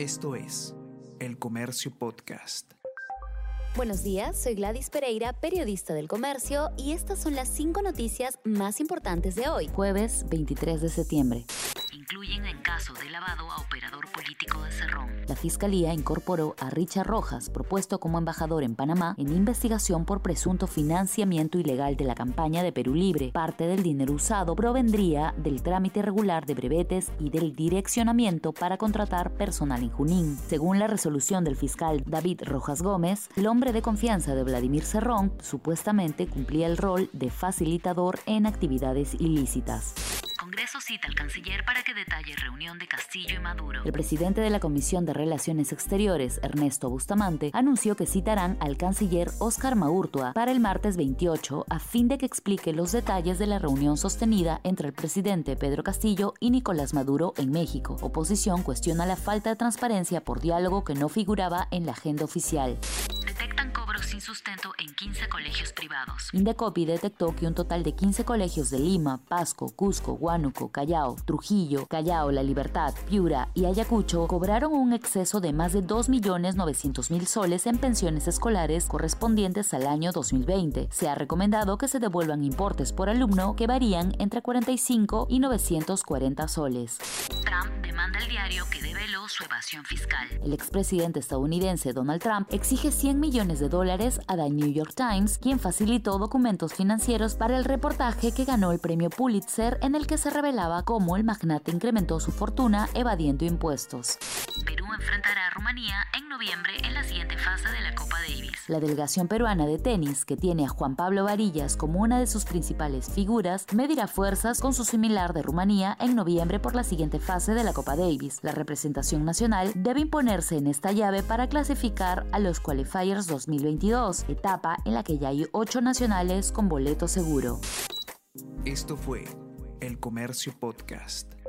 Esto es El Comercio Podcast. Buenos días, soy Gladys Pereira, periodista del comercio, y estas son las cinco noticias más importantes de hoy, jueves 23 de septiembre incluyen en de lavado a operador político de Cerrón. La Fiscalía incorporó a Richard Rojas, propuesto como embajador en Panamá, en investigación por presunto financiamiento ilegal de la campaña de Perú Libre. Parte del dinero usado provendría del trámite regular de brevetes y del direccionamiento para contratar personal en Junín. Según la resolución del fiscal David Rojas Gómez, el hombre de confianza de Vladimir Cerrón supuestamente cumplía el rol de facilitador en actividades ilícitas. Cita al canciller para que detalle reunión de Castillo y Maduro. El presidente de la Comisión de Relaciones Exteriores, Ernesto Bustamante, anunció que citarán al canciller Óscar Maurtua para el martes 28 a fin de que explique los detalles de la reunión sostenida entre el presidente Pedro Castillo y Nicolás Maduro en México. Oposición cuestiona la falta de transparencia por diálogo que no figuraba en la agenda oficial sustento en 15 colegios privados. Indecopi detectó que un total de 15 colegios de Lima, Pasco, Cusco, Huánuco, Callao, Trujillo, Callao, La Libertad, Piura y Ayacucho cobraron un exceso de más de 2.900.000 soles en pensiones escolares correspondientes al año 2020. Se ha recomendado que se devuelvan importes por alumno que varían entre 45 y 940 soles. Demanda al diario que develó su evasión fiscal. El expresidente estadounidense Donald Trump exige 100 millones de dólares a The New York Times, quien facilitó documentos financieros para el reportaje que ganó el premio Pulitzer en el que se revelaba cómo el magnate incrementó su fortuna evadiendo impuestos. Perú enfrentará a Rumanía en noviembre en la siguiente fase de la Copa. La delegación peruana de tenis, que tiene a Juan Pablo Varillas como una de sus principales figuras, medirá fuerzas con su similar de Rumanía en noviembre por la siguiente fase de la Copa Davis. La representación nacional debe imponerse en esta llave para clasificar a los Qualifiers 2022, etapa en la que ya hay ocho nacionales con boleto seguro. Esto fue El Comercio Podcast.